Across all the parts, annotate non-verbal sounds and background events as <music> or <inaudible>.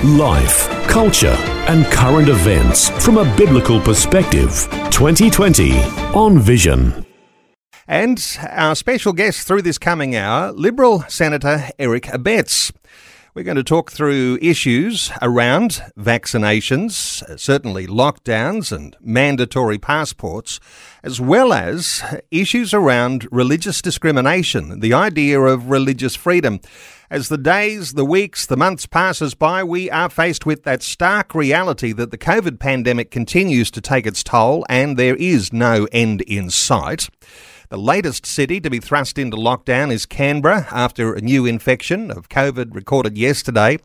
Life, culture, and current events from a biblical perspective. 2020 on Vision. And our special guest through this coming hour, Liberal Senator Eric Abetz. We're going to talk through issues around vaccinations, certainly lockdowns and mandatory passports, as well as issues around religious discrimination, the idea of religious freedom. As the days, the weeks, the months passes by, we are faced with that stark reality that the COVID pandemic continues to take its toll and there is no end in sight. The latest city to be thrust into lockdown is Canberra after a new infection of COVID recorded yesterday.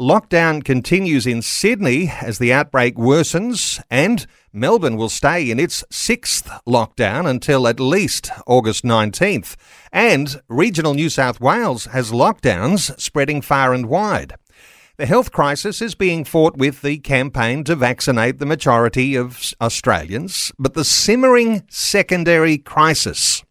Lockdown continues in Sydney as the outbreak worsens, and Melbourne will stay in its sixth lockdown until at least August 19th. And regional New South Wales has lockdowns spreading far and wide. The health crisis is being fought with the campaign to vaccinate the majority of Australians, but the simmering secondary crisis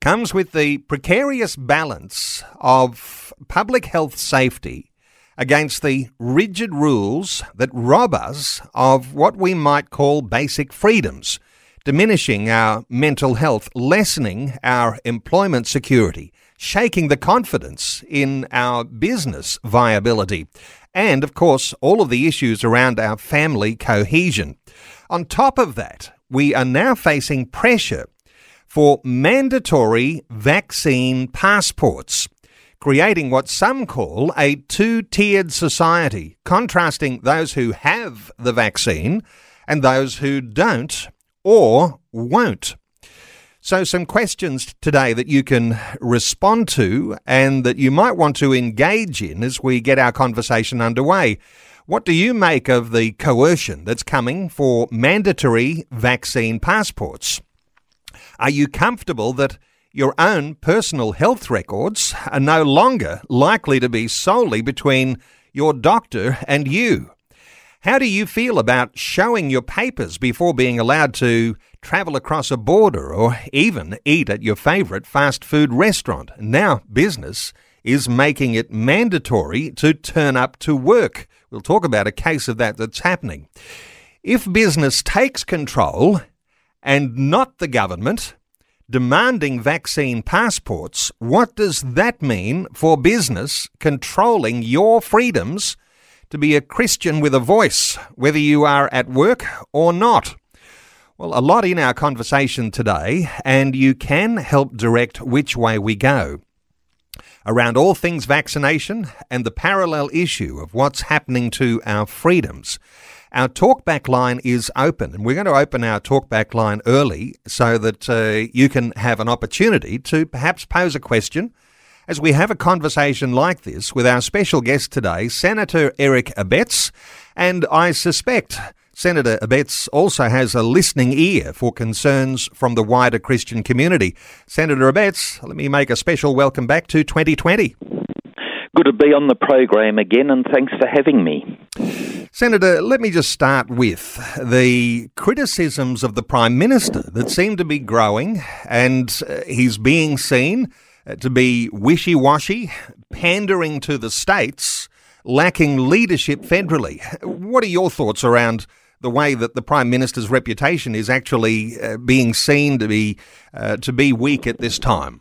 comes with the precarious balance of public health safety against the rigid rules that rob us of what we might call basic freedoms, diminishing our mental health, lessening our employment security, shaking the confidence in our business viability, and of course, all of the issues around our family cohesion. On top of that, we are now facing pressure for mandatory vaccine passports, creating what some call a two tiered society, contrasting those who have the vaccine and those who don't or won't. So, some questions today that you can respond to and that you might want to engage in as we get our conversation underway. What do you make of the coercion that's coming for mandatory vaccine passports? Are you comfortable that your own personal health records are no longer likely to be solely between your doctor and you? How do you feel about showing your papers before being allowed to travel across a border or even eat at your favourite fast food restaurant? Now, business is making it mandatory to turn up to work. We'll talk about a case of that that's happening. If business takes control and not the government, demanding vaccine passports, what does that mean for business controlling your freedoms to be a Christian with a voice, whether you are at work or not. Well, a lot in our conversation today, and you can help direct which way we go. Around all things vaccination and the parallel issue of what's happening to our freedoms. Our talkback line is open, and we're going to open our talkback line early so that uh, you can have an opportunity to perhaps pose a question as we have a conversation like this with our special guest today, Senator Eric Abetz. And I suspect Senator Abetz also has a listening ear for concerns from the wider Christian community. Senator Abetz, let me make a special welcome back to 2020. Good to be on the program again, and thanks for having me. Senator, let me just start with the criticisms of the Prime Minister that seem to be growing, and uh, he's being seen uh, to be wishy washy, pandering to the states, lacking leadership federally. What are your thoughts around the way that the Prime Minister's reputation is actually uh, being seen to be, uh, to be weak at this time?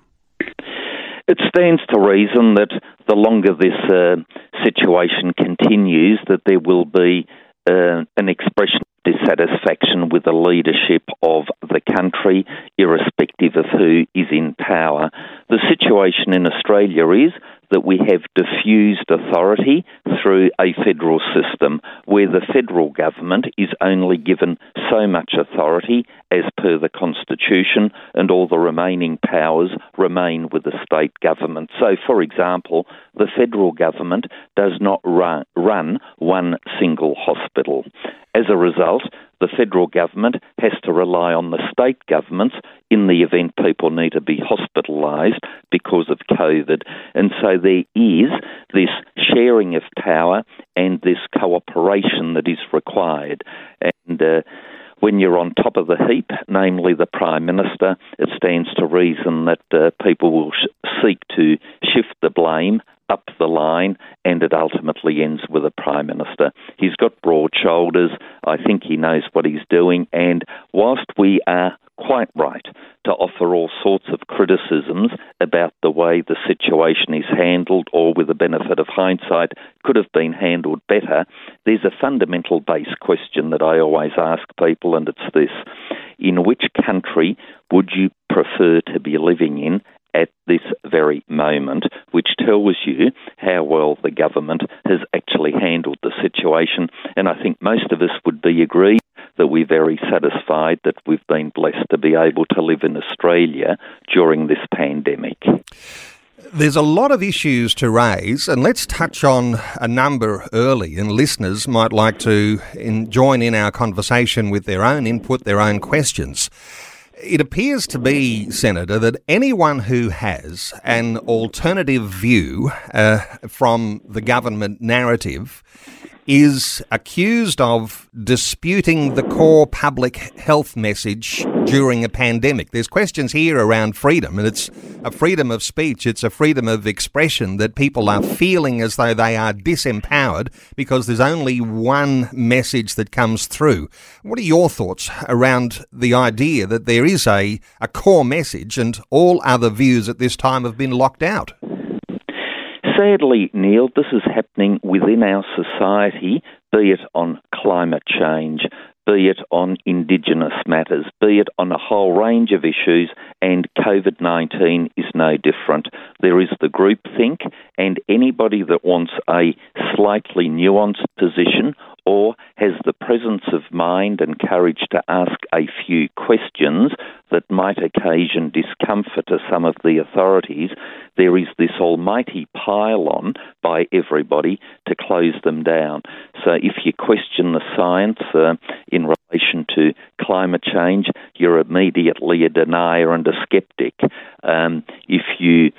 It stands to reason that the longer this uh, situation continues, that there will be uh, an expression of dissatisfaction with the leadership of the country, irrespective of who is in power. The situation in Australia is that we have diffused authority through a federal system where the federal government is only given so much authority as per the Constitution and all the remaining powers remain with the state government. So, for example, the federal government does not run, run one single hospital. As a result, the federal government has to rely on the state governments in the event people need to be hospitalised because of COVID. And so there is this sharing of power and this cooperation that is required. And uh, when you're on top of the heap, namely the Prime Minister, it stands to reason that uh, people will sh- seek to shift the blame up the line, and it ultimately ends with a Prime Minister. He's got broad shoulders. I think he knows what he's doing, and whilst we are quite right to offer all sorts of criticisms about the way the situation is handled, or with the benefit of hindsight, could have been handled better, there's a fundamental base question that I always ask people, and it's this In which country would you prefer to be living in at this very moment, which tells you how well the government has actually handled the situation. And I think most of us would be agreed that we're very satisfied that we've been blessed to be able to live in Australia during this pandemic. There's a lot of issues to raise, and let's touch on a number early. And listeners might like to in, join in our conversation with their own input, their own questions. It appears to be, Senator, that anyone who has an alternative view uh, from the government narrative is accused of disputing the core public health message during a pandemic. There's questions here around freedom, and it's a freedom of speech, it's a freedom of expression that people are feeling as though they are disempowered because there's only one message that comes through. What are your thoughts around the idea that there is a, a core message and all other views at this time have been locked out? Sadly, Neil, this is happening within our society, be it on climate change, be it on Indigenous matters, be it on a whole range of issues, and COVID 19 is no different. There is the groupthink, and anybody that wants a slightly nuanced position or has the presence of mind and courage to ask a few questions that might occasion discomfort to some of the authorities, there is this almighty pile-on by everybody to close them down. So if you question the science uh, in relation to climate change, you're immediately a denier and a skeptic. Um, if you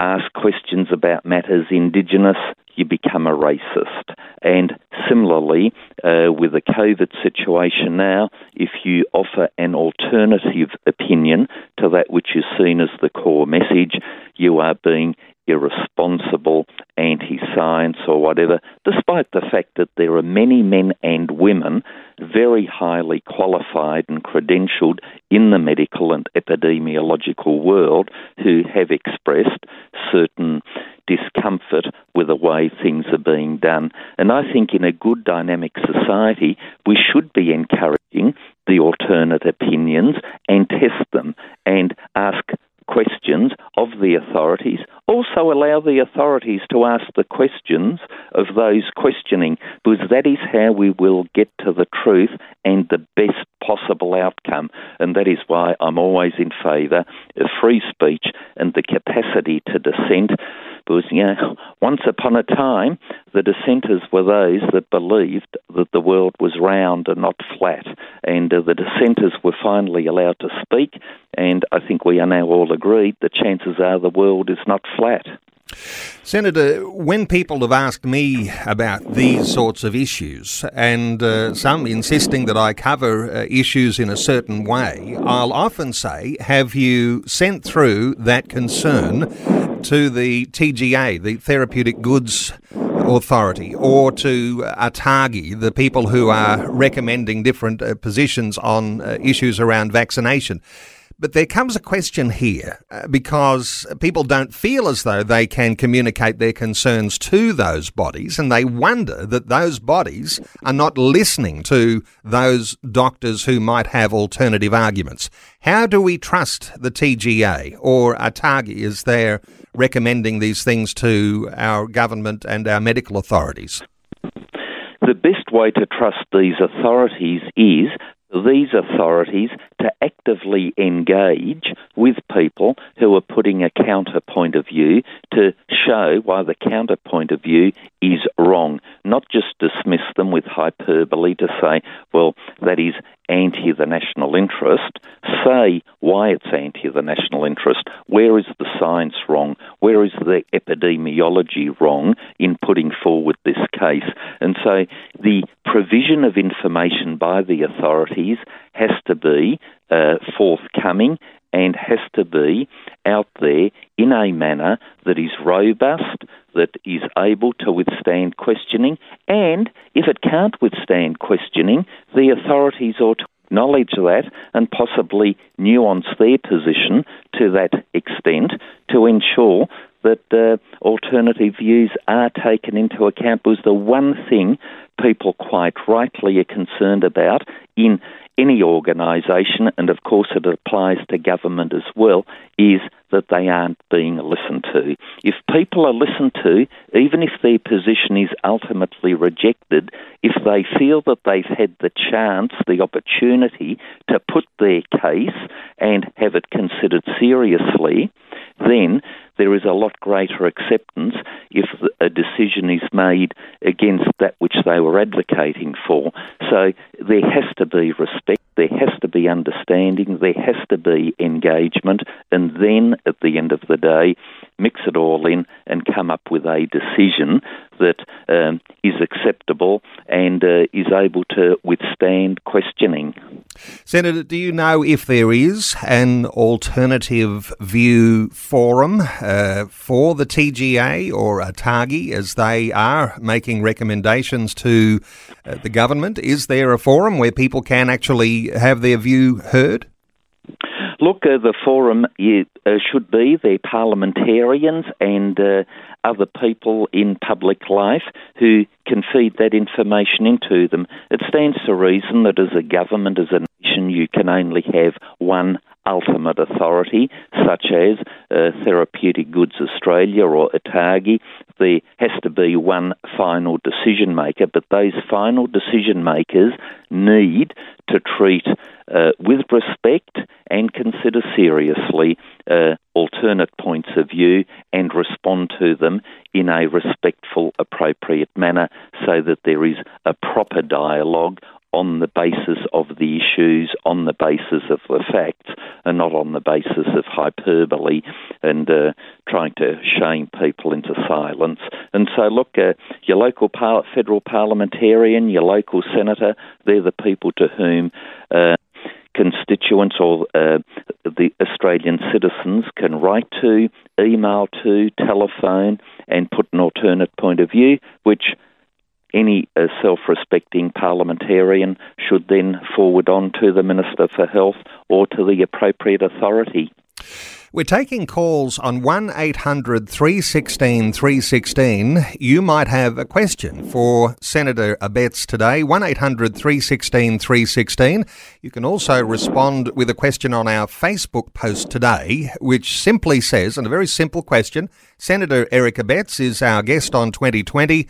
ask questions about matters indigenous, you become a racist. And similarly, uh, with the COVID situation now, if you offer an alternative opinion to that which is seen as the core message, you are being irresponsible, anti science, or whatever, despite the fact that there are many men and women very highly qualified and credentialed in the medical and epidemiological world who have expressed certain discomfort with the way things are being done. And I think in a good dynamic society, we should be encouraging the alternate opinions and test them and ask questions of the authorities. Also, allow the authorities to ask the questions of those questioning, because that is how we will get to the truth and the best possible outcome. And that is why I'm always in favour of free speech and the capacity to dissent because, you know, <laughs> once upon a time, the dissenters were those that believed that the world was round and not flat. And uh, the dissenters were finally allowed to speak, and I think we are now all agreed that chances are the world is not flat. Senator, when people have asked me about these sorts of issues, and uh, some insisting that I cover uh, issues in a certain way, I'll often say, Have you sent through that concern to the TGA, the Therapeutic Goods Authority, or to ATAGI, the people who are recommending different uh, positions on uh, issues around vaccination? But there comes a question here uh, because people don't feel as though they can communicate their concerns to those bodies, and they wonder that those bodies are not listening to those doctors who might have alternative arguments. How do we trust the TGA or ATAGI as they're recommending these things to our government and our medical authorities? The best way to trust these authorities is these authorities to actively engage with people who are putting a counterpoint of view to show why the counterpoint of view is wrong, not just dismiss them with hyperbole to say, well, that is anti the national interest, say why it's anti the national interest, where is the science wrong, where is the epidemiology wrong in putting forward this case. And so the provision of information by the authorities has to be uh, forthcoming and has to be out there in a manner that is robust, that is able to withstand questioning, and if it can't withstand questioning, the authorities ought to acknowledge that and possibly nuance their position to that extent to ensure that uh, alternative views are taken into account was the one thing people quite rightly are concerned about in any organisation, and of course it applies to government as well, is that they aren't being listened to. If people are listened to, even if their position is ultimately rejected, if they feel that they've had the chance, the opportunity to put their case and have it considered seriously, then there is a lot greater acceptance if a decision is made against that which they were advocating for. So there has to be respect, there has to be understanding, there has to be engagement, and then at the end of the day, mix it all in and come up with a decision that um, is acceptable and uh, is able to withstand questioning. Senator, do you know if there is an alternative view forum uh, for the TGA or a ATAGI as they are making recommendations to uh, the government? Is there a forum where people can actually have their view heard? Look, uh, the forum uh, should be the parliamentarians and uh, other people in public life who can feed that information into them. It stands to reason that as a government, as a nation, you can only have one ultimate authority, such as uh, Therapeutic Goods Australia or ATAGI. There has to be one final decision maker, but those final decision makers need to treat uh, with respect and consider seriously uh, alternate points of view and respond to them in a respectful, appropriate manner so that there is a proper dialogue on the basis of the issues, on the basis of the facts, and not on the basis of hyperbole and uh, trying to shame people into silence. And so, look, uh, your local par- federal parliamentarian, your local senator, they're the people to whom. Uh, constituents or uh, the Australian citizens can write to, email to, telephone, and put an alternate point of view, which any uh, self respecting parliamentarian should then forward on to the Minister for Health or to the appropriate authority. We're taking calls on 1 800 316 316. You might have a question for Senator Abetz today. 1 800 316 316. You can also respond with a question on our Facebook post today, which simply says, and a very simple question Senator Eric Abetz is our guest on 2020.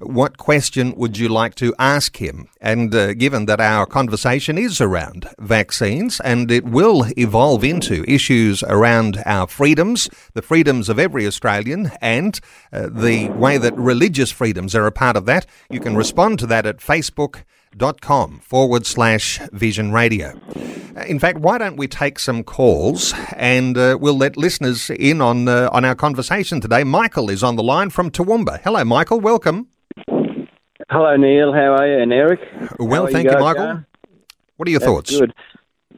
What question would you like to ask him? And uh, given that our conversation is around vaccines and it will evolve into issues around our freedoms, the freedoms of every Australian, and uh, the way that religious freedoms are a part of that, you can respond to that at facebook.com forward slash vision radio. Uh, in fact, why don't we take some calls and uh, we'll let listeners in on uh, on our conversation today. Michael is on the line from Toowoomba. Hello, Michael. Welcome. Hello, Neil. How are you? And Eric? Well, thank you, you Michael. Going? What are your That's thoughts? Good.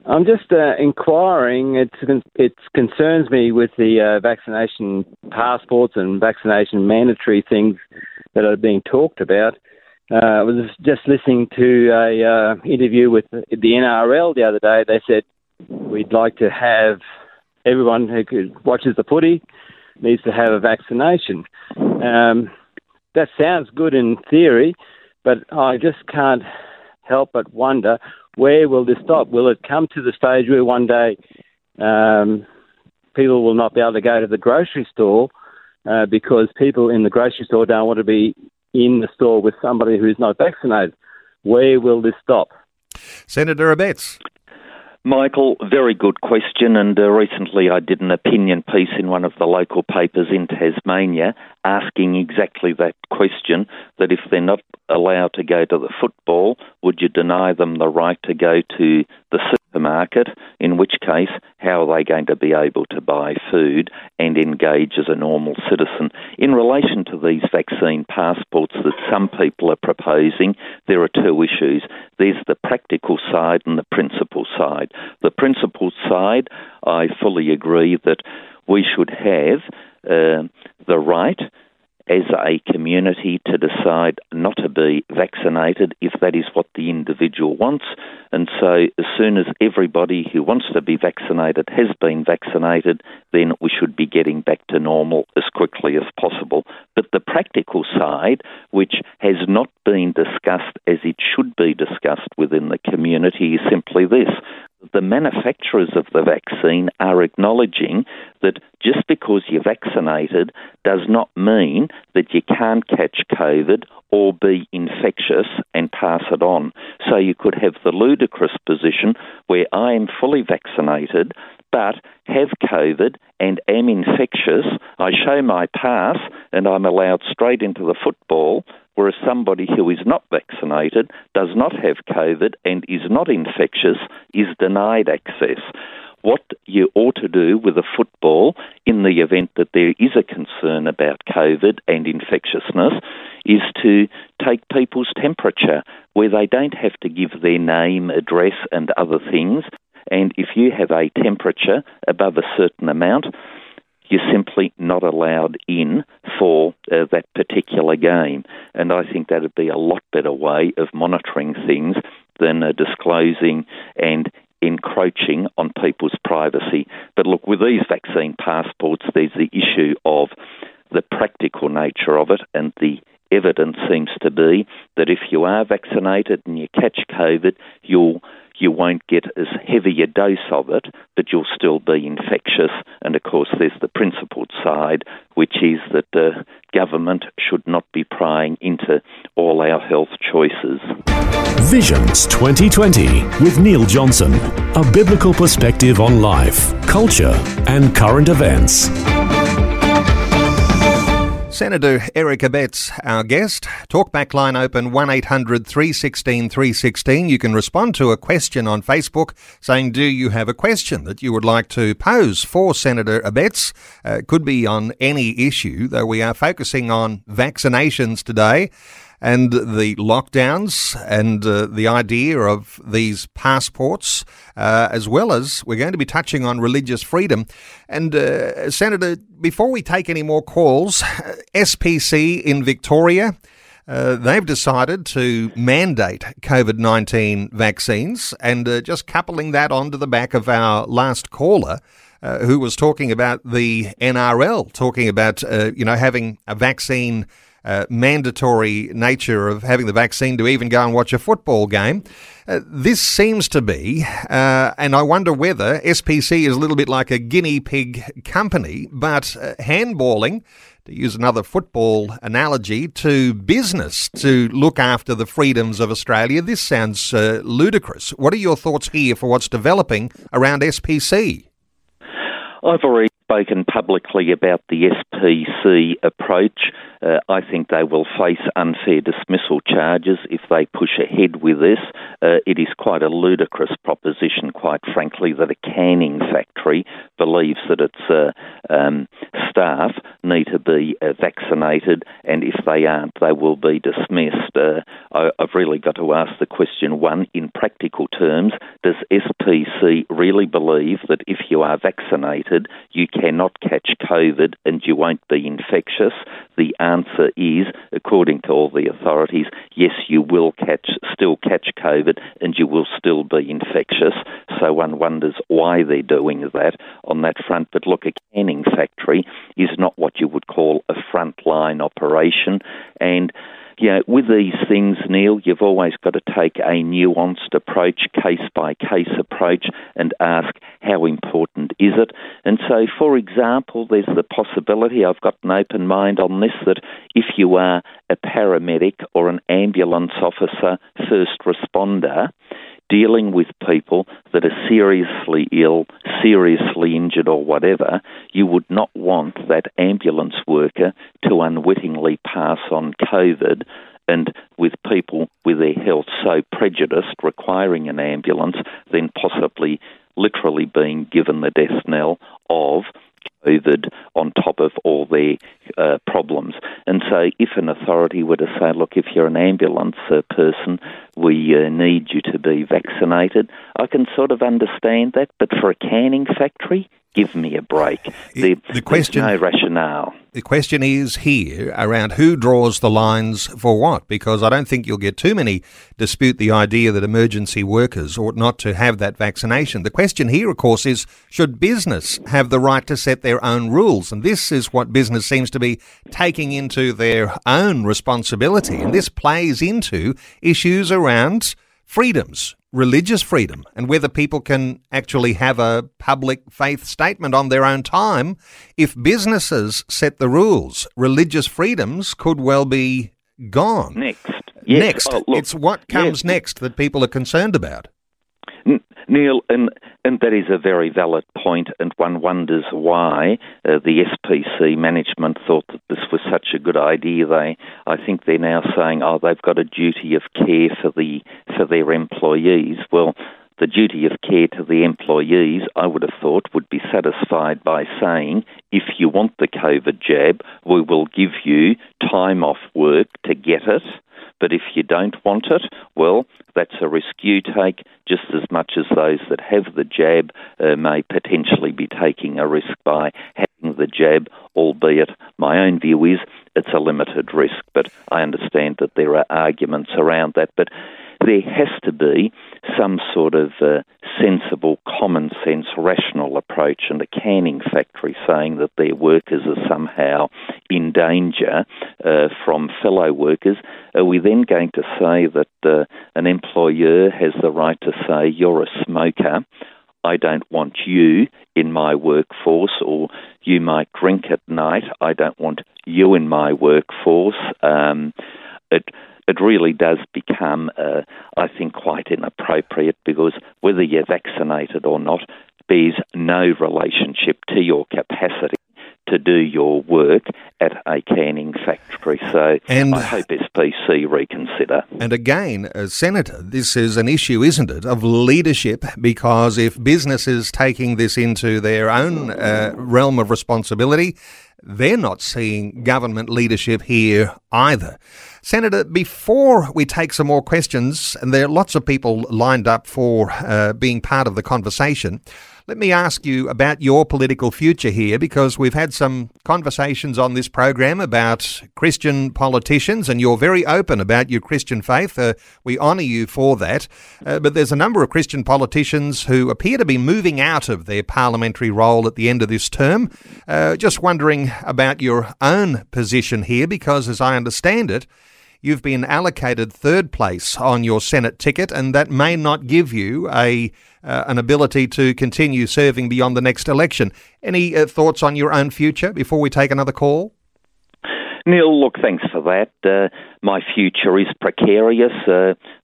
I'm just uh, inquiring. It it concerns me with the uh, vaccination passports and vaccination mandatory things that are being talked about. Uh, I was just listening to a uh, interview with the NRL the other day. They said we'd like to have everyone who watches the footy needs to have a vaccination. Um, that sounds good in theory, but I just can't help but wonder where will this stop? Will it come to the stage where one day um, people will not be able to go to the grocery store uh, because people in the grocery store don't want to be in the store with somebody who's not vaccinated? Where will this stop? Senator Abetz. Michael, very good question. And uh, recently I did an opinion piece in one of the local papers in Tasmania asking exactly that question that if they're not allowed to go to the football, would you deny them the right to go to the supermarket? In which case, how are they going to be able to buy food and engage as a normal citizen? In relation to these vaccine passports that some people are proposing, there are two issues. There's the practical side and the principle side. The principle side, I fully agree that we should have uh, the right as a community to decide not to be vaccinated if that is what the individual wants. And so, as soon as everybody who wants to be vaccinated has been vaccinated, then we should be getting back to normal as quickly as possible. But the practical side, which has not been discussed as it should be discussed within the community, is simply this the manufacturers of the vaccine are acknowledging that just because you're vaccinated does not mean that you can't catch COVID or be infectious and pass it on. So you could have the ludicrous position where I am fully vaccinated but have COVID and am infectious. I show my pass and I'm allowed straight into the football whereas somebody who is not vaccinated, does not have COVID, and is not infectious is denied access. What you ought to do with a football in the event that there is a concern about COVID and infectiousness is to take people's temperature where they don't have to give their name, address, and other things. And if you have a temperature above a certain amount, you're simply not allowed in for uh, that particular game. And I think that would be a lot better way of monitoring things than uh, disclosing and encroaching on people's privacy. But look, with these vaccine passports, there's the issue of the practical nature of it, and the evidence seems to be that if you are vaccinated and you catch COVID, you'll you won't get as heavy a dose of it, but you'll still be infectious. And of course, there's the principled side, which is that the government should not be prying into all our health choices. Visions 2020 with Neil Johnson, a biblical perspective on life, culture, and current events. Senator Eric Abetz, our guest. Talkback line open 1800 316 316. You can respond to a question on Facebook saying, Do you have a question that you would like to pose for Senator Abetz? Uh, could be on any issue, though we are focusing on vaccinations today and the lockdowns and uh, the idea of these passports, uh, as well as we're going to be touching on religious freedom. And, uh, Senator, before we take any more calls, SPC in Victoria. Uh, they've decided to mandate COVID 19 vaccines, and uh, just coupling that onto the back of our last caller, uh, who was talking about the NRL, talking about, uh, you know, having a vaccine uh, mandatory nature of having the vaccine to even go and watch a football game. Uh, this seems to be, uh, and I wonder whether SPC is a little bit like a guinea pig company, but uh, handballing, to use another football analogy, to business to look after the freedoms of Australia. This sounds uh, ludicrous. What are your thoughts here for what's developing around SPC? I've already spoken publicly about the SPC approach. Uh, I think they will face unfair dismissal charges if they push ahead with this. Uh, it is quite a ludicrous proposition, quite frankly, that a canning factory believes that its uh, um, staff need to be uh, vaccinated, and if they aren't, they will be dismissed. Uh, I, I've really got to ask the question one, in practical terms, does SPC really believe that if you are vaccinated, you cannot catch COVID and you won't be infectious? The answer is, according to all the authorities, yes, you will catch, still catch COVID and you will still be infectious. so one wonders why they're doing that on that front. But look, a canning factory is not what you would call a frontline operation, and you know, with these things, Neil, you've always got to take a nuanced approach, case by case approach, and ask how important is it. And so, for example, there's the possibility, I've got an open mind on this, that if you are a paramedic or an ambulance officer, first responder, dealing with people that are seriously ill, seriously injured, or whatever, you would not want that ambulance worker to unwittingly pass on COVID. And with people with their health so prejudiced, requiring an ambulance, then possibly literally being given the death knell of COVID on top of all their uh, problems. And so, if an authority were to say, look, if you're an ambulance uh, person, we uh, need you to be vaccinated, I can sort of understand that. But for a canning factory, give me a break. There, the question, no rationale. The question is here around who draws the lines for what, because I don't think you'll get too many dispute the idea that emergency workers ought not to have that vaccination. The question here, of course, is should business have the right to set their own rules? And this is what business seems to be taking into their own responsibility. And this plays into issues around freedoms, religious freedom, and whether people can actually have a public faith statement on their own time. If businesses set the rules, religious freedoms could well be gone. Next. Yes. Next. Oh, look, it's what comes yes. next that people are concerned about. Neil, and, and that is a very valid point, and one wonders why uh, the SPC management thought that this was such a good idea. They, I think, they're now saying, oh, they've got a duty of care for the for their employees. Well, the duty of care to the employees, I would have thought, would be satisfied by saying, if you want the COVID jab, we will give you time off work to get it. But if you don't want it, well, that's a risk you take just as much as those that have the jab uh, may potentially be taking a risk by having the jab, albeit my own view is it's a limited risk. But I understand that there are arguments around that. But there has to be some sort of uh, sensible, common sense, rational approach, and a canning factory saying that their workers are somehow in danger uh, from fellow workers. Are we then going to say that uh, an employer has the right to say, you're a smoker? I don't want you in my workforce, or you might drink at night. I don't want you in my workforce. Um, it really does become, uh, I think, quite inappropriate because whether you're vaccinated or not bears no relationship to your capacity to do your work at a canning factory. So and, I hope SPC reconsider. And again, uh, Senator, this is an issue, isn't it, of leadership? Because if business is taking this into their own uh, realm of responsibility, they're not seeing government leadership here either. Senator, before we take some more questions, and there are lots of people lined up for uh, being part of the conversation, let me ask you about your political future here because we've had some conversations on this program about Christian politicians and you're very open about your Christian faith. Uh, we honour you for that. Uh, but there's a number of Christian politicians who appear to be moving out of their parliamentary role at the end of this term. Uh, just wondering about your own position here because, as I understand it, you've been allocated third place on your Senate ticket, and that may not give you a uh, an ability to continue serving beyond the next election. Any uh, thoughts on your own future before we take another call? Neil, look, thanks for that. Uh, my future is precarious.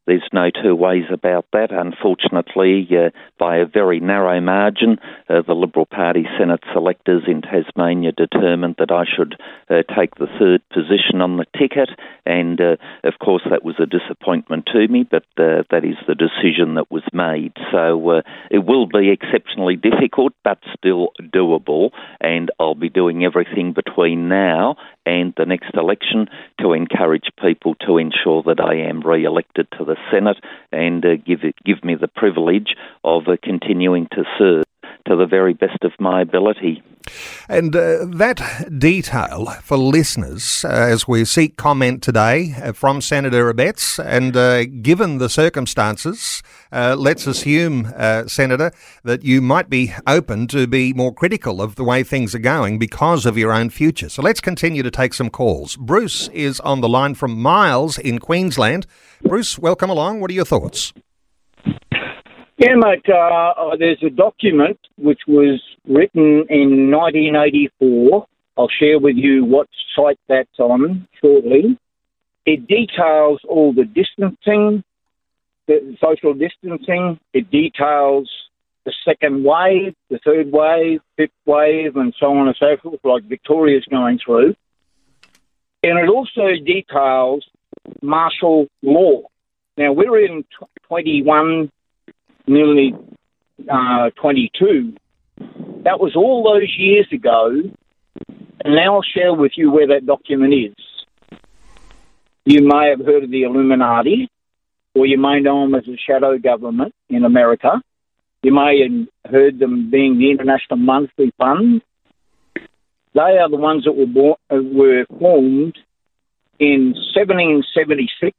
There's no two ways about that. Unfortunately, uh, by a very narrow margin, uh, the Liberal Party Senate selectors in Tasmania determined that I should uh, take the third position on the ticket, and uh, of course that was a disappointment to me, but uh, that is the decision that was made. So uh, it will be exceptionally difficult, but still doable, and I'll be doing everything between now and the next election to encourage people to ensure that I am re-elected to the Senate and uh, give it, give me the privilege of uh, continuing to serve to the very best of my ability. And uh, that detail for listeners, uh, as we seek comment today uh, from Senator Abetz, and uh, given the circumstances, uh, let's assume, Senator, that you might be open to be more critical of the way things are going because of your own future. So let's continue to take some calls. Bruce is on the line from Miles in Queensland. Bruce, welcome along. What are your thoughts? Yeah, mate. Uh, there's a document which was written in 1984. I'll share with you what site that's on shortly. It details all the distancing, the social distancing. It details the second wave, the third wave, fifth wave, and so on and so forth, like Victoria's going through. And it also details martial law. Now, we're in 21 nearly uh, 22. That was all those years ago, and now I'll share with you where that document is. You may have heard of the Illuminati, or you may know them as a shadow government in America. You may have heard them being the International Monetary Fund. They are the ones that were, born, uh, were formed in 1776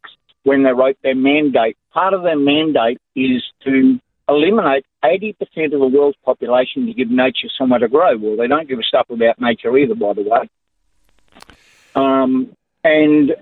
when they wrote their mandate. Part of their mandate is to eliminate 80% of the world's population to give nature somewhere to grow. Well, they don't give a stuff about nature either, by the way. Um, and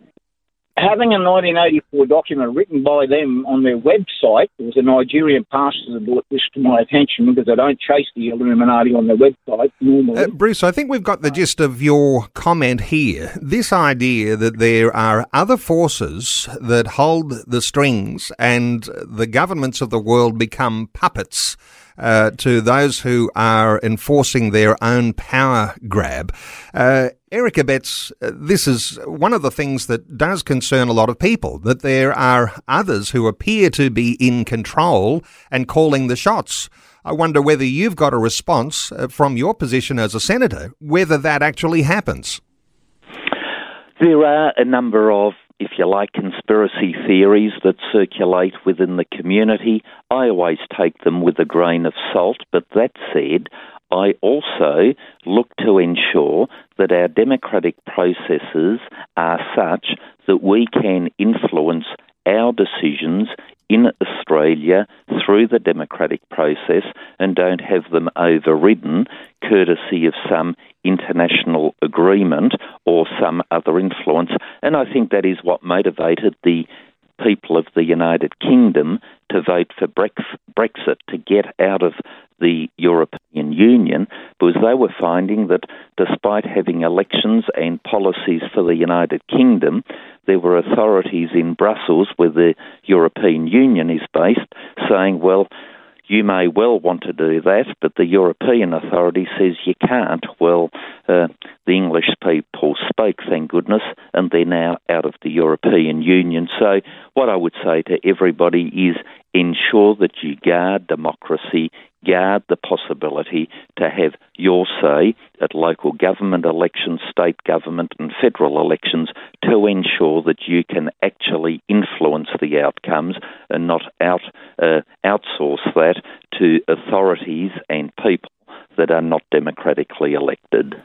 having a 1984 document written by them on their website, there was a Nigerian pastor that brought this to my attention because I don't chase the Illuminati on their website normally. Uh, Bruce, I think we've got the gist of your comment here. This idea that there are other forces that hold the strings and the governments of the world become puppets uh, to those who are enforcing their own power grab. Uh, Eric Abetz, uh, this is one of the things that does concern a lot of people, that there are others who appear to be in control and calling the shots. I wonder whether you've got a response uh, from your position as a senator, whether that actually happens. There are a number of if you like, conspiracy theories that circulate within the community. I always take them with a grain of salt, but that said, I also look to ensure that our democratic processes are such that we can influence our decisions in Australia through the democratic process and don't have them overridden courtesy of some international agreement or some other influence. And I think that is what motivated the people of the United Kingdom to vote for Brexit to get out of the European Union because they were finding that despite having elections and policies for the United Kingdom, there were authorities in Brussels, where the European Union is based, saying, well, you may well want to do that, but the European authority says you can't. Well, uh, the English people spoke, thank goodness, and they're now out of the European Union. So, what I would say to everybody is ensure that you guard democracy, guard the possibility to have your say at local government elections, state government, and federal elections to ensure that you can actually influence the outcomes and not out uh, outsource that to authorities and people that are not democratically elected.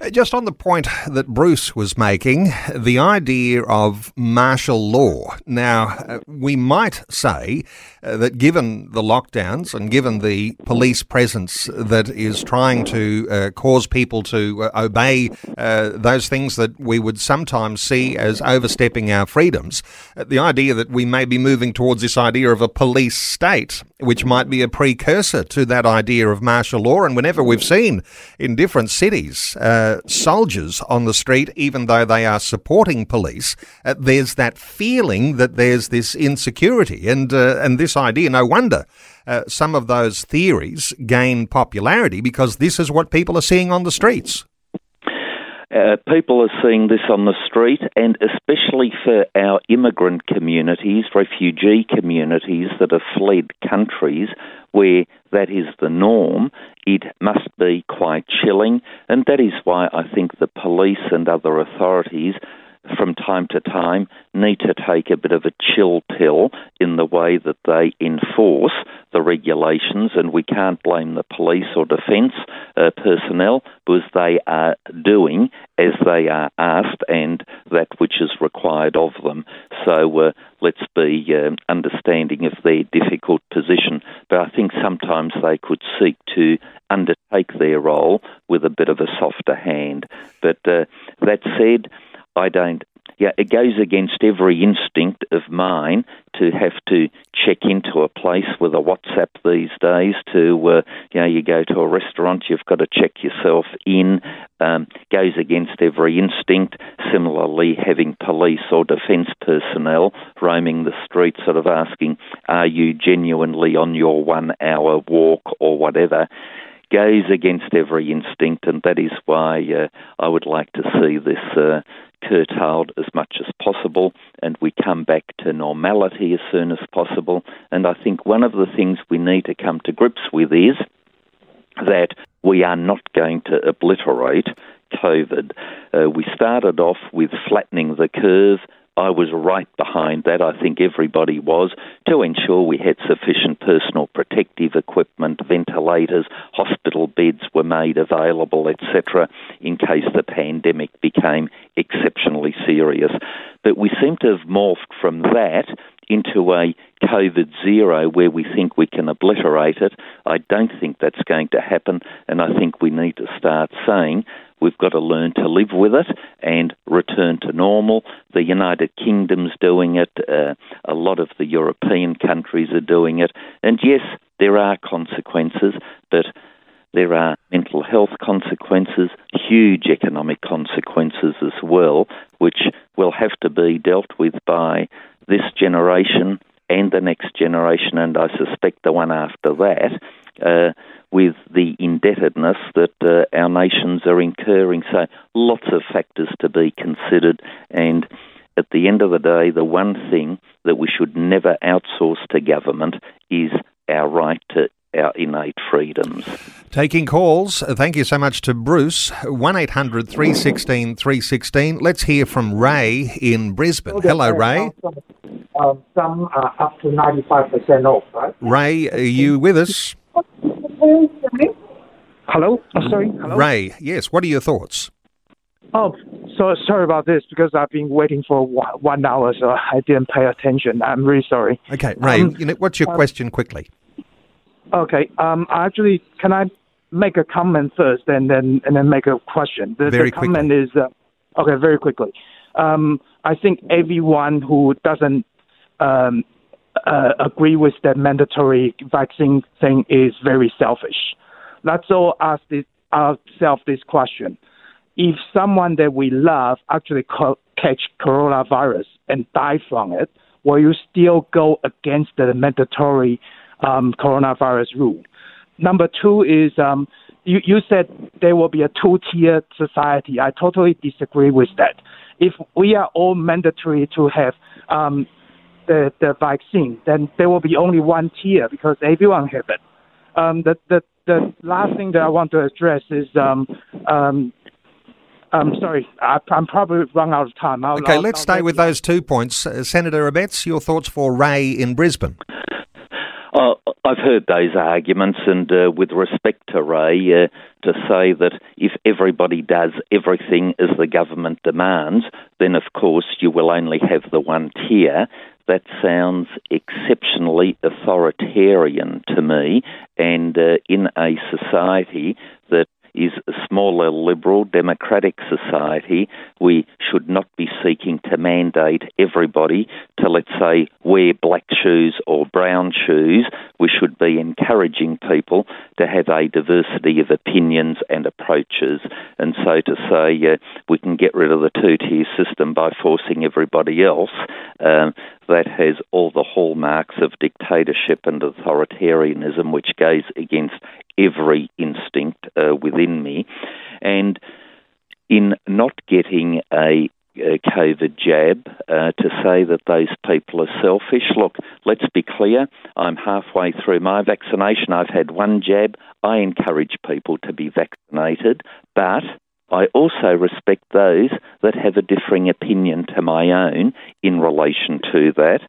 Uh, just on the point that Bruce was making, the idea of martial law. Now, uh, we might say uh, that given the lockdowns and given the police presence that is trying to uh, cause people to obey those things that we would sometimes see as overstepping our freedoms, the idea that we may be moving towards this idea of a police state, which might be a precursor to that idea of martial law, and whenever we've seen in different cities uh, soldiers on the street, even though they are supporting police, uh, there's that feeling that there's this insecurity and uh, and this idea. No wonder. Uh, some of those theories gain popularity because this is what people are seeing on the streets. Uh, people are seeing this on the street, and especially for our immigrant communities, refugee communities that have fled countries where that is the norm, it must be quite chilling. And that is why I think the police and other authorities from time to time, need to take a bit of a chill pill in the way that they enforce the regulations, and we can't blame the police or defence uh, personnel because they are doing as they are asked and that which is required of them. So uh, let's be uh, understanding of their difficult position, but I think sometimes they could seek to undertake their role with a bit of a softer hand. But uh, that said, I don't yeah, it goes against every instinct of mine to have to check into a place with a WhatsApp these days. To uh, you know, you go to a restaurant, you've got to check yourself in. Um, goes against every instinct. Similarly, having police or defence personnel roaming the streets, sort of asking, "Are you genuinely on your one-hour walk or whatever?" Goes against every instinct, and that is why uh, I would like to see this uh, curtailed as much as possible and we come back to normality as soon as possible. And I think one of the things we need to come to grips with is that we are not going to obliterate COVID. Uh, we started off with flattening the curve I was right behind that. I think everybody was to ensure we had sufficient personal protective equipment, ventilators, hospital beds were made available, etc., in case the pandemic became exceptionally serious. But we seem to have morphed from that into a COVID zero where we think we can obliterate it. I don't think that's going to happen, and I think we need to start saying we've got to learn to live with it and return to normal. The United Kingdom's doing it, uh, a lot of the European countries are doing it, and yes, there are consequences, but there are mental health consequences, huge economic consequences as well, which will have to be dealt with by this generation and the next generation, and I suspect the one after that, uh, with the indebtedness that uh, our nations are incurring. So, lots of factors to be considered, and at the end of the day, the one thing that we should never outsource to government is our right to our innate freedoms. Taking calls. Thank you so much to Bruce. 1 800 316 316. Let's hear from Ray in Brisbane. Hello, Ray. Um, some are up to 95% off, right? Ray, are you with us? Hello? Oh, sorry. Hello? Ray, yes. What are your thoughts? Oh, so sorry about this because I've been waiting for one hour, so I didn't pay attention. I'm really sorry. Okay, Ray, um, you know, what's your um, question quickly? Okay. Um, actually, can I make a comment first and then and then make a question? The, very the comment quickly. is uh, okay. Very quickly. Um, I think everyone who doesn't um, uh, agree with that mandatory vaccine thing is very selfish. Let's all ask this, ourselves this question: If someone that we love actually co- catch coronavirus and die from it, will you still go against the mandatory um, coronavirus rule. Number two is um, you, you said there will be a two tier society. I totally disagree with that. If we are all mandatory to have um, the, the vaccine, then there will be only one tier because everyone have it. Um, the, the, the last thing that I want to address is um, um, I'm sorry, I, am probably run out of time. I'll, okay, I'll, let's I'll stay with those two points. Uh, Senator Abetz, your thoughts for Ray in Brisbane? Uh, I've heard those arguments, and uh, with respect to Ray, uh, to say that if everybody does everything as the government demands, then of course you will only have the one tier. That sounds exceptionally authoritarian to me, and uh, in a society that is a smaller liberal democratic society. We should not be seeking to mandate everybody to, let's say, wear black shoes or brown shoes. We should be encouraging people to have a diversity of opinions and approaches. And so to say uh, we can get rid of the two tier system by forcing everybody else, um, that has all the hallmarks of dictatorship and authoritarianism, which goes against every instinct uh, within me. And in not getting a, COVID jab, uh, to say that those people are selfish. Look, let's be clear. I'm halfway through my vaccination. I've had one jab. I encourage people to be vaccinated, but I also respect those that have a differing opinion to my own in relation to that.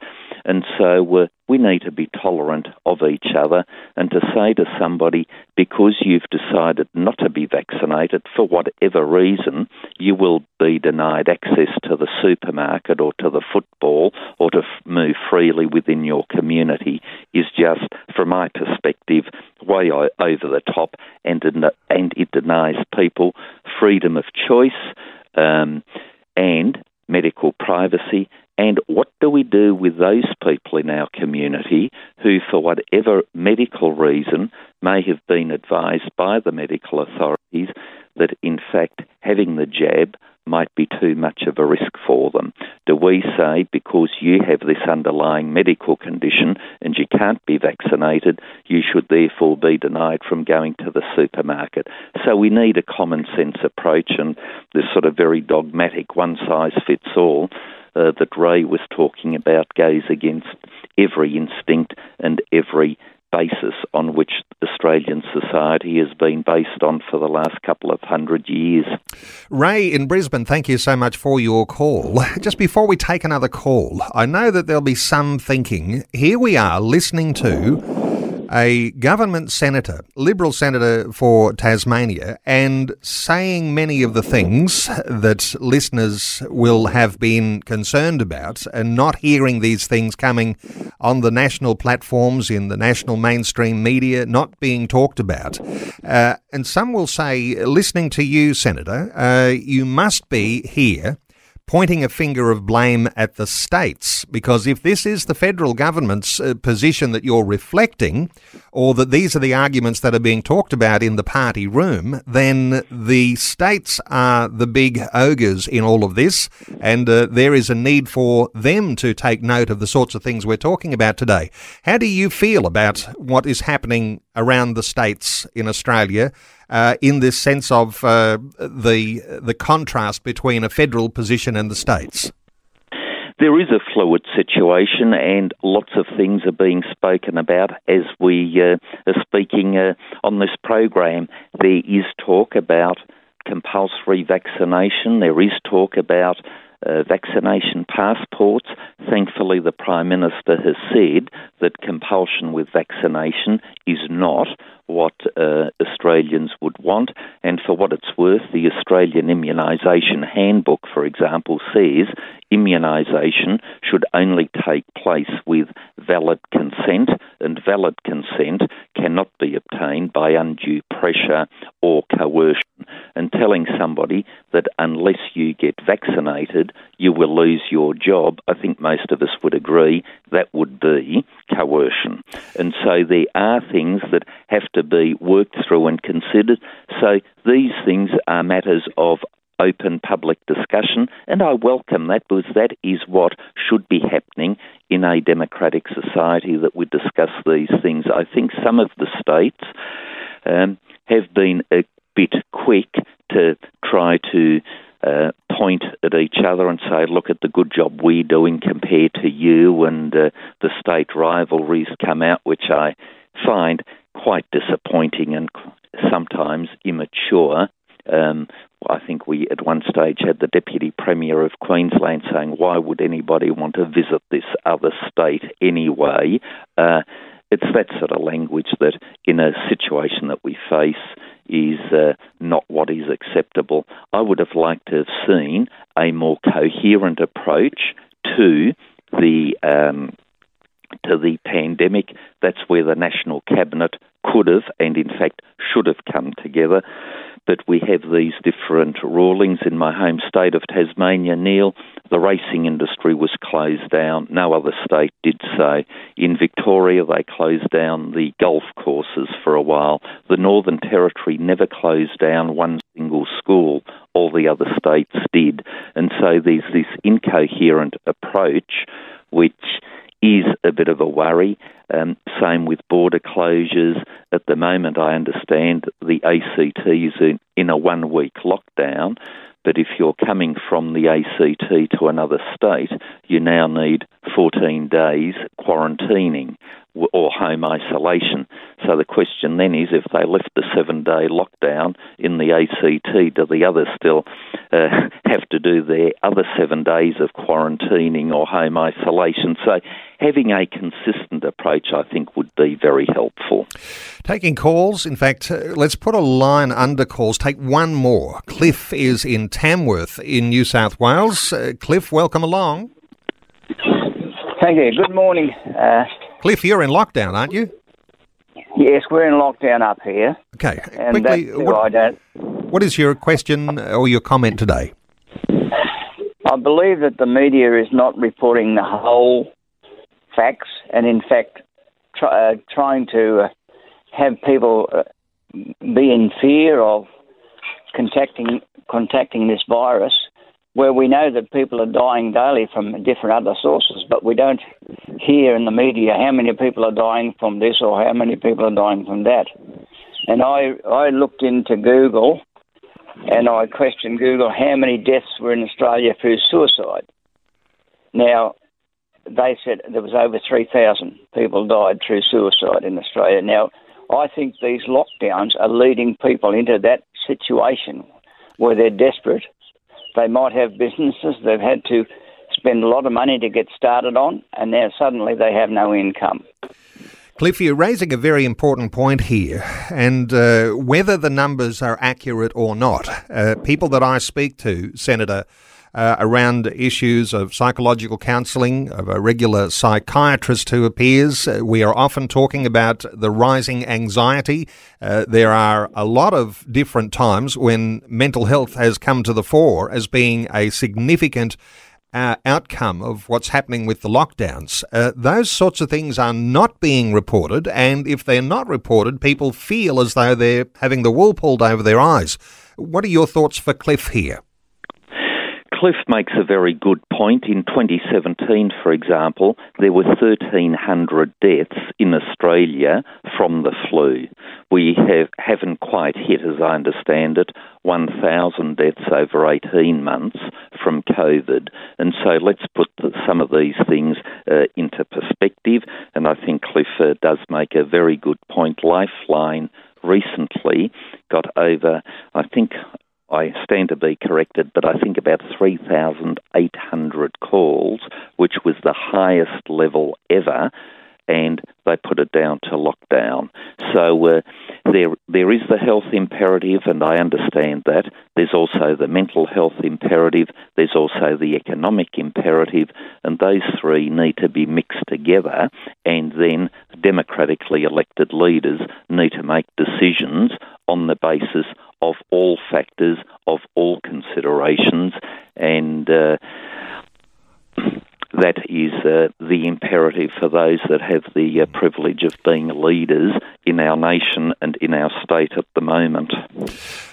And so uh, we need to be tolerant of each other and to say to somebody, because you've decided not to be vaccinated for whatever reason, you will be denied access to the supermarket or to the football or to f- move freely within your community is just, from my perspective, way over the top and, and it denies people freedom of choice um, and medical privacy and what do we do with those people in our community who, for whatever medical reason, may have been advised by the medical authorities that, in fact, having the jab might be too much of a risk for them? Do we say, because you have this underlying medical condition and you can't be vaccinated, you should therefore be denied from going to the supermarket? So we need a common sense approach, and this sort of very dogmatic one size fits all uh, that Ray was talking about goes against every instinct and every basis on which Australian society has been based on for the last couple of hundred years. Ray in Brisbane, thank you so much for your call. <laughs> Just before we take another call, I know that there'll be some thinking here we are listening to a government senator, Liberal senator for Tasmania, and saying many of the things that listeners will have been concerned about, and not hearing these things coming on the national platforms, in the national mainstream media, not being talked about. Uh, and some will say, listening to you, Senator, uh, you must be here pointing a finger of blame at the states. Because if this is the federal government's uh, position that you're reflecting, or that these are the arguments that are being talked about in the party room, then the states are the big ogres in all of this, and uh, there is a need for them to take note of the sorts of things we're talking about today. How do you feel about what is happening around the states in Australia? uh, in this sense of uh, the the contrast between a federal position and the states? There is a fluid situation, and lots of things are being spoken about as we uh, are speaking uh, on this program. There is talk about compulsory vaccination. There is talk about uh, vaccination passports. Thankfully, the Prime Minister has said that compulsion with vaccination is not what uh, Australians would want. And for what it's worth, the Australian Immunisation Handbook, for example, says immunisation should only take place with valid consent, and valid consent cannot be obtained by undue pressure or coercion. And telling somebody that unless you get vaccinated, you will lose your job, I think most of us would agree that would be coercion. And so there are things that have to be worked through and considered. So these things are matters of open public discussion, and I welcome that because that is what should be happening in a democratic society that we discuss these things. I think some of the states um, have been a bit quick to try to uh, point at each other and say, look at the good job we're doing compared to you, and uh, the state rivalries come out, which I find quite disappointing and sometimes immature. Um, I think we at one stage had the Deputy Premier of Queensland saying, Why would anybody want to visit this other state anyway? Uh, it's that sort of language that, in a situation that we face, is uh, not what is acceptable. I would have liked to have seen a more coherent approach to the um, to the pandemic. That's where the national cabinet could have, and in fact should have, come together but we have these different rulings in my home state of Tasmania, Neil. The racing industry was closed down. No other state did so. In Victoria, they closed down the golf courses for a while. The Northern Territory never closed down one single school. All the other states did. And so there's this incoherent approach which is a bit of a worry. Um, same with border closures. At the moment, I understand the ACT is in, in a one week lockdown, but if you're coming from the ACT to another state, you now need 14 days quarantining. or home isolation. So the question then is if they lift the seven day lockdown in the ACT, do the others still uh, <laughs> have to do their other seven days of quarantining or home isolation? So having a consistent approach, I think, would be very helpful. Taking calls, in fact, uh, let's put a line under calls. Take one more. Cliff is in Tamworth in New South Wales. Uh, Cliff, welcome along. Thank you. Good morning. Uh, Cliff, you're in lockdown, aren't you? Yes, we're in lockdown up here. Okay, and quickly, that's I what, don't. what is your question or your comment today? I believe that the media is not reporting the whole facts, and in fact, try, uh, trying to uh, have people uh, be in fear of contacting contacting this virus, where we know that people are dying daily from different other sources, but we don't hear in the media how many people are dying from this or how many people are dying from that. And I I looked into Google, and I questioned Google how many deaths were in Australia through suicide. Now, they said there was over 3,000 people died through suicide in Australia. Now, I think these lockdowns are leading people into that situation where they're desperate. They might have businesses they've had to spend a lot of money to get started on, and now suddenly they have no income. Cliff, you're raising a very important point here, and uh, whether the numbers are accurate or not, uh, people that I speak to, Senator, uh, around issues of psychological counselling, of a regular psychiatrist who appears. Uh, we are often talking about the rising anxiety. Uh, there are a lot of different times when mental health has come to the fore as being a significant uh, outcome of what's happening with the lockdowns. Uh, those sorts of things are not being reported, and if they're not reported, people feel as though they're having the wool pulled over their eyes. What are your thoughts for Cliff here? Cliff makes a very good point. In 2017, for example, there were 1,300 deaths in Australia from the flu. We have, haven't quite hit, as I understand it, 1,000 deaths over 18 months from COVID. And so let's put the, some of these things uh, into perspective. And I think Cliff uh, does make a very good point. Lifeline recently got over, I think, I stand to be corrected, but I think about 3,800 calls, which was the highest level ever, and they put it down to lockdown. So uh, there, there is the health imperative, and I understand that. There's also the mental health imperative. There's also the economic imperative, and those three need to be mixed together. And then democratically elected leaders need to make decisions on the basis of all factors, of all considerations, and uh, that is uh, the imperative for those that have the uh, privilege of being leaders in our nation and in our state at the moment.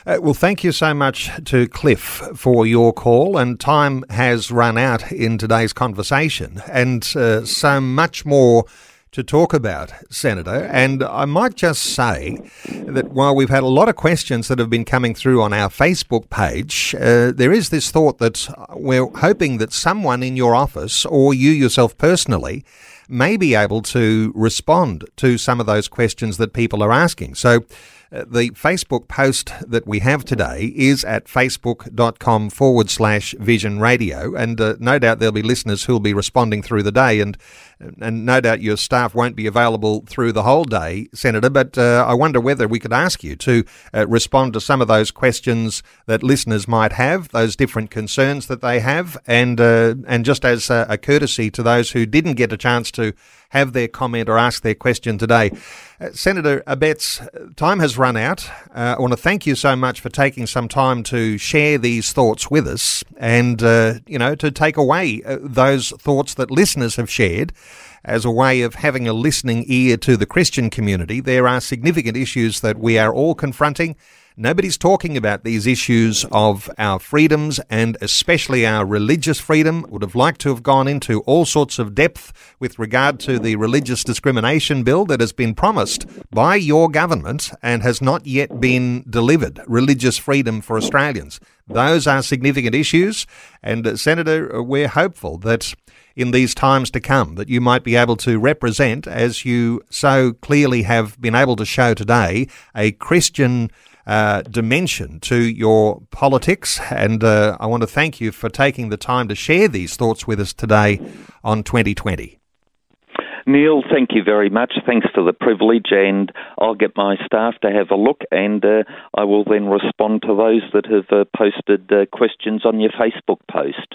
Uh, well, thank you so much to Cliff for your call, and time has run out in today's conversation, and uh, so much more to talk about, Senator. And I might just say that while we've had a lot of questions that have been coming through on our Facebook page, uh, there is this thought that we're hoping that someone in your office or you yourself personally may be able to respond to some of those questions that people are asking. So, uh, the Facebook post that we have today is at facebook.com forward slash vision radio. And uh, no doubt there'll be listeners who'll be responding through the day. And, and no doubt your staff won't be available through the whole day, Senator. But uh, I wonder whether we could ask you to uh, respond to some of those questions that listeners might have, those different concerns that they have. And, uh, and just as a, a courtesy to those who didn't get a chance to have their comment or ask their question today. Uh, Senator Abetz, time has run out. Uh, I want to thank you so much for taking some time to share these thoughts with us and, uh, you know, to take away uh, those thoughts that listeners have shared as a way of having a listening ear to the Christian community. There are significant issues that we are all confronting Nobody's talking about these issues of our freedoms and especially our religious freedom. Would have liked to have gone into all sorts of depth with regard to the religious discrimination bill that has been promised by your government and has not yet been delivered. Religious freedom for Australians. Those are significant issues. And, uh, Senator, we're hopeful that in these times to come that you might be able to represent, as you so clearly have been able to show today, a Christian uh, dimension to your politics. And uh, I want to thank you for taking the time to share these thoughts with us today on 2020. Neil, thank you very much. Thanks for the privilege, and I'll get my staff to have a look, and uh, I will then respond to those that have uh, posted uh, questions on your Facebook post.